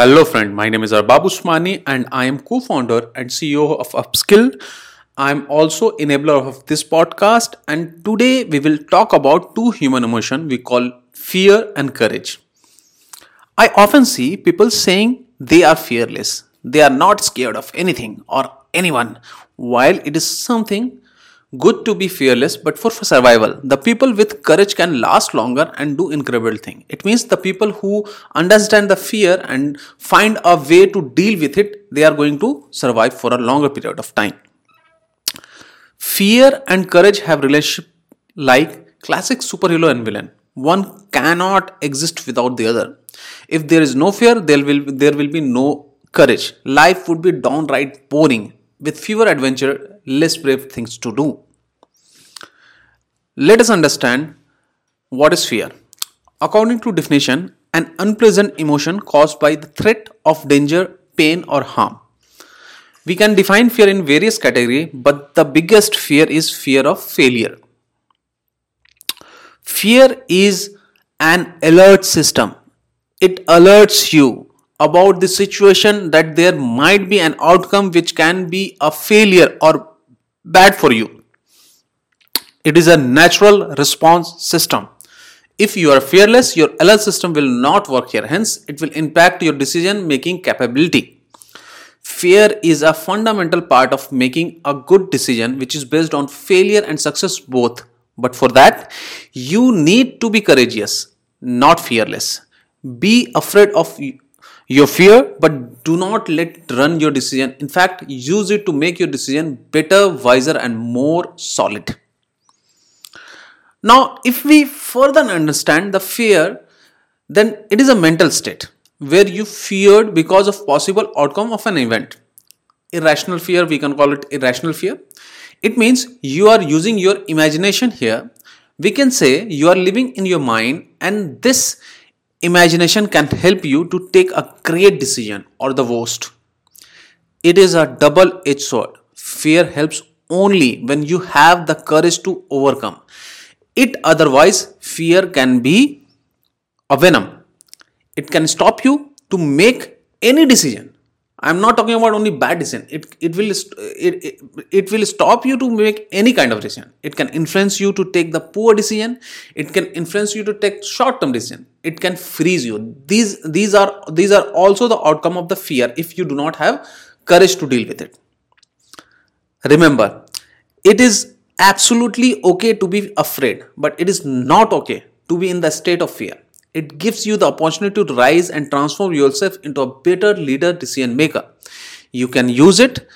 Hello, friend. My name is Arbab Usmani, and I am co-founder and CEO of Upskill. I'm also enabler of this podcast, and today we will talk about two human emotion we call fear and courage. I often see people saying they are fearless, they are not scared of anything or anyone, while it is something good to be fearless but for survival. The people with courage can last longer and do incredible thing. It means the people who understand the fear and find a way to deal with it they are going to survive for a longer period of time. Fear and courage have relationship like classic superhero and villain. One cannot exist without the other. If there is no fear there will there will be no courage. Life would be downright boring with fewer adventure, less brave things to do. Let us understand what is fear. According to definition, an unpleasant emotion caused by the threat of danger, pain or harm. We can define fear in various categories, but the biggest fear is fear of failure. Fear is an alert system. It alerts you about the situation that there might be an outcome which can be a failure or bad for you. It is a natural response system. If you are fearless, your alert system will not work here. Hence, it will impact your decision making capability. Fear is a fundamental part of making a good decision, which is based on failure and success both. But for that, you need to be courageous, not fearless. Be afraid of your fear but do not let it run your decision. In fact use it to make your decision better wiser and more solid. Now if we further understand the fear then it is a mental state where you feared because of possible outcome of an event. Irrational fear we can call it irrational fear. It means you are using your imagination here. We can say you are living in your mind and this Imagination can help you to take a great decision or the worst. It is a double edged sword. Fear helps only when you have the courage to overcome it. Otherwise, fear can be a venom. It can stop you to make any decision i'm not talking about only bad decision. It, it will it, it, it will stop you to make any kind of decision. It can influence you to take the poor decision. It can influence you to take short term decision. It can freeze you. These these are these are also the outcome of the fear if you do not have courage to deal with it. Remember it is absolutely okay to be afraid but it is not okay to be in the state of fear it gives you the opportunity to rise and transform yourself into a better leader, decision maker. You can use it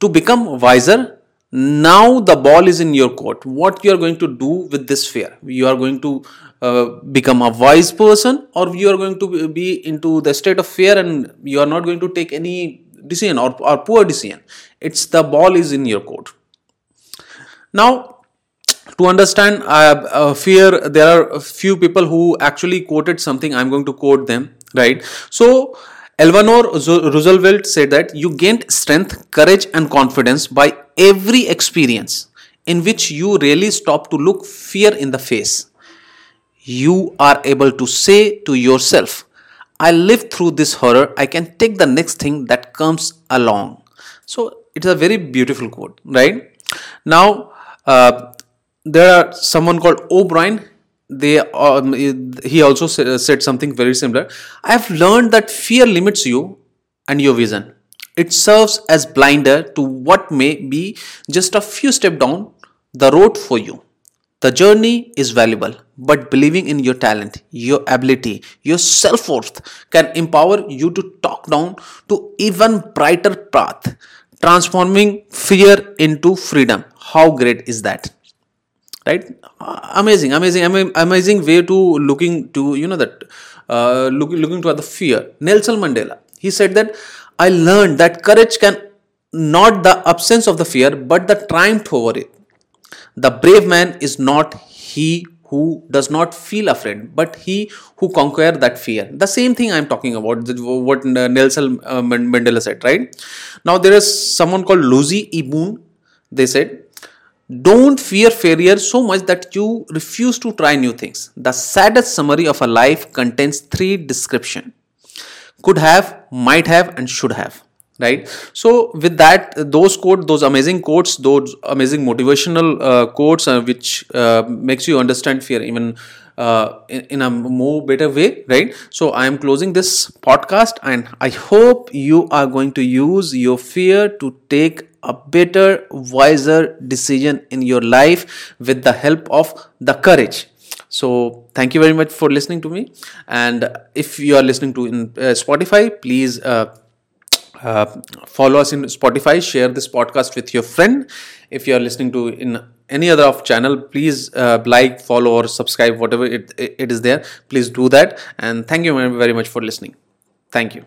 to become wiser. Now the ball is in your court. What you are going to do with this fear? You are going to uh, become a wise person, or you are going to be into the state of fear and you are not going to take any decision or, or poor decision. It's the ball is in your court. Now to understand uh, fear there are a few people who actually quoted something i'm going to quote them right so Eleanor Roosevelt said that you gained strength, courage, and confidence by every experience in which you really stop to look fear in the face. You are able to say to yourself, I lived through this horror, I can take the next thing that comes along. So it's a very beautiful quote, right? Now, uh, there are someone called O'Brien. They um, he also said something very similar. I have learned that fear limits you and your vision. It serves as blinder to what may be just a few steps down the road for you. The journey is valuable, but believing in your talent, your ability, your self worth can empower you to talk down to even brighter path, transforming fear into freedom. How great is that? Right? Amazing amazing amazing way to looking to you know that uh, look, looking to the fear. Nelson mandela he said that i learned that courage can not the absence of the fear but the triumph over it. The brave man is not he who does not feel afraid but he who conquer that fear. The same thing i'm talking about what nelson uh, mandela said right? Now there is someone called lucy ibun they said don't fear failure so much that you refuse to try new things. The saddest summary of a life contains three description. could have might have and should have right so with that those quotes those amazing quotes those amazing motivational uh, quotes uh, which uh, makes you understand fear even uh, in, in, a more better way right? So i am closing this podcast and i hope you are going to use your fear to take a better wiser decision in your life with the help of the courage. So thank you very much for listening to me. And if you are listening to in uh, spotify please uh, uh, follow us in spotify. Share this podcast with your friend. If you are listening to in any other of channel please uh, like follow or subscribe whatever it, it is there. Please do that. And thank you very much for listening. Thank you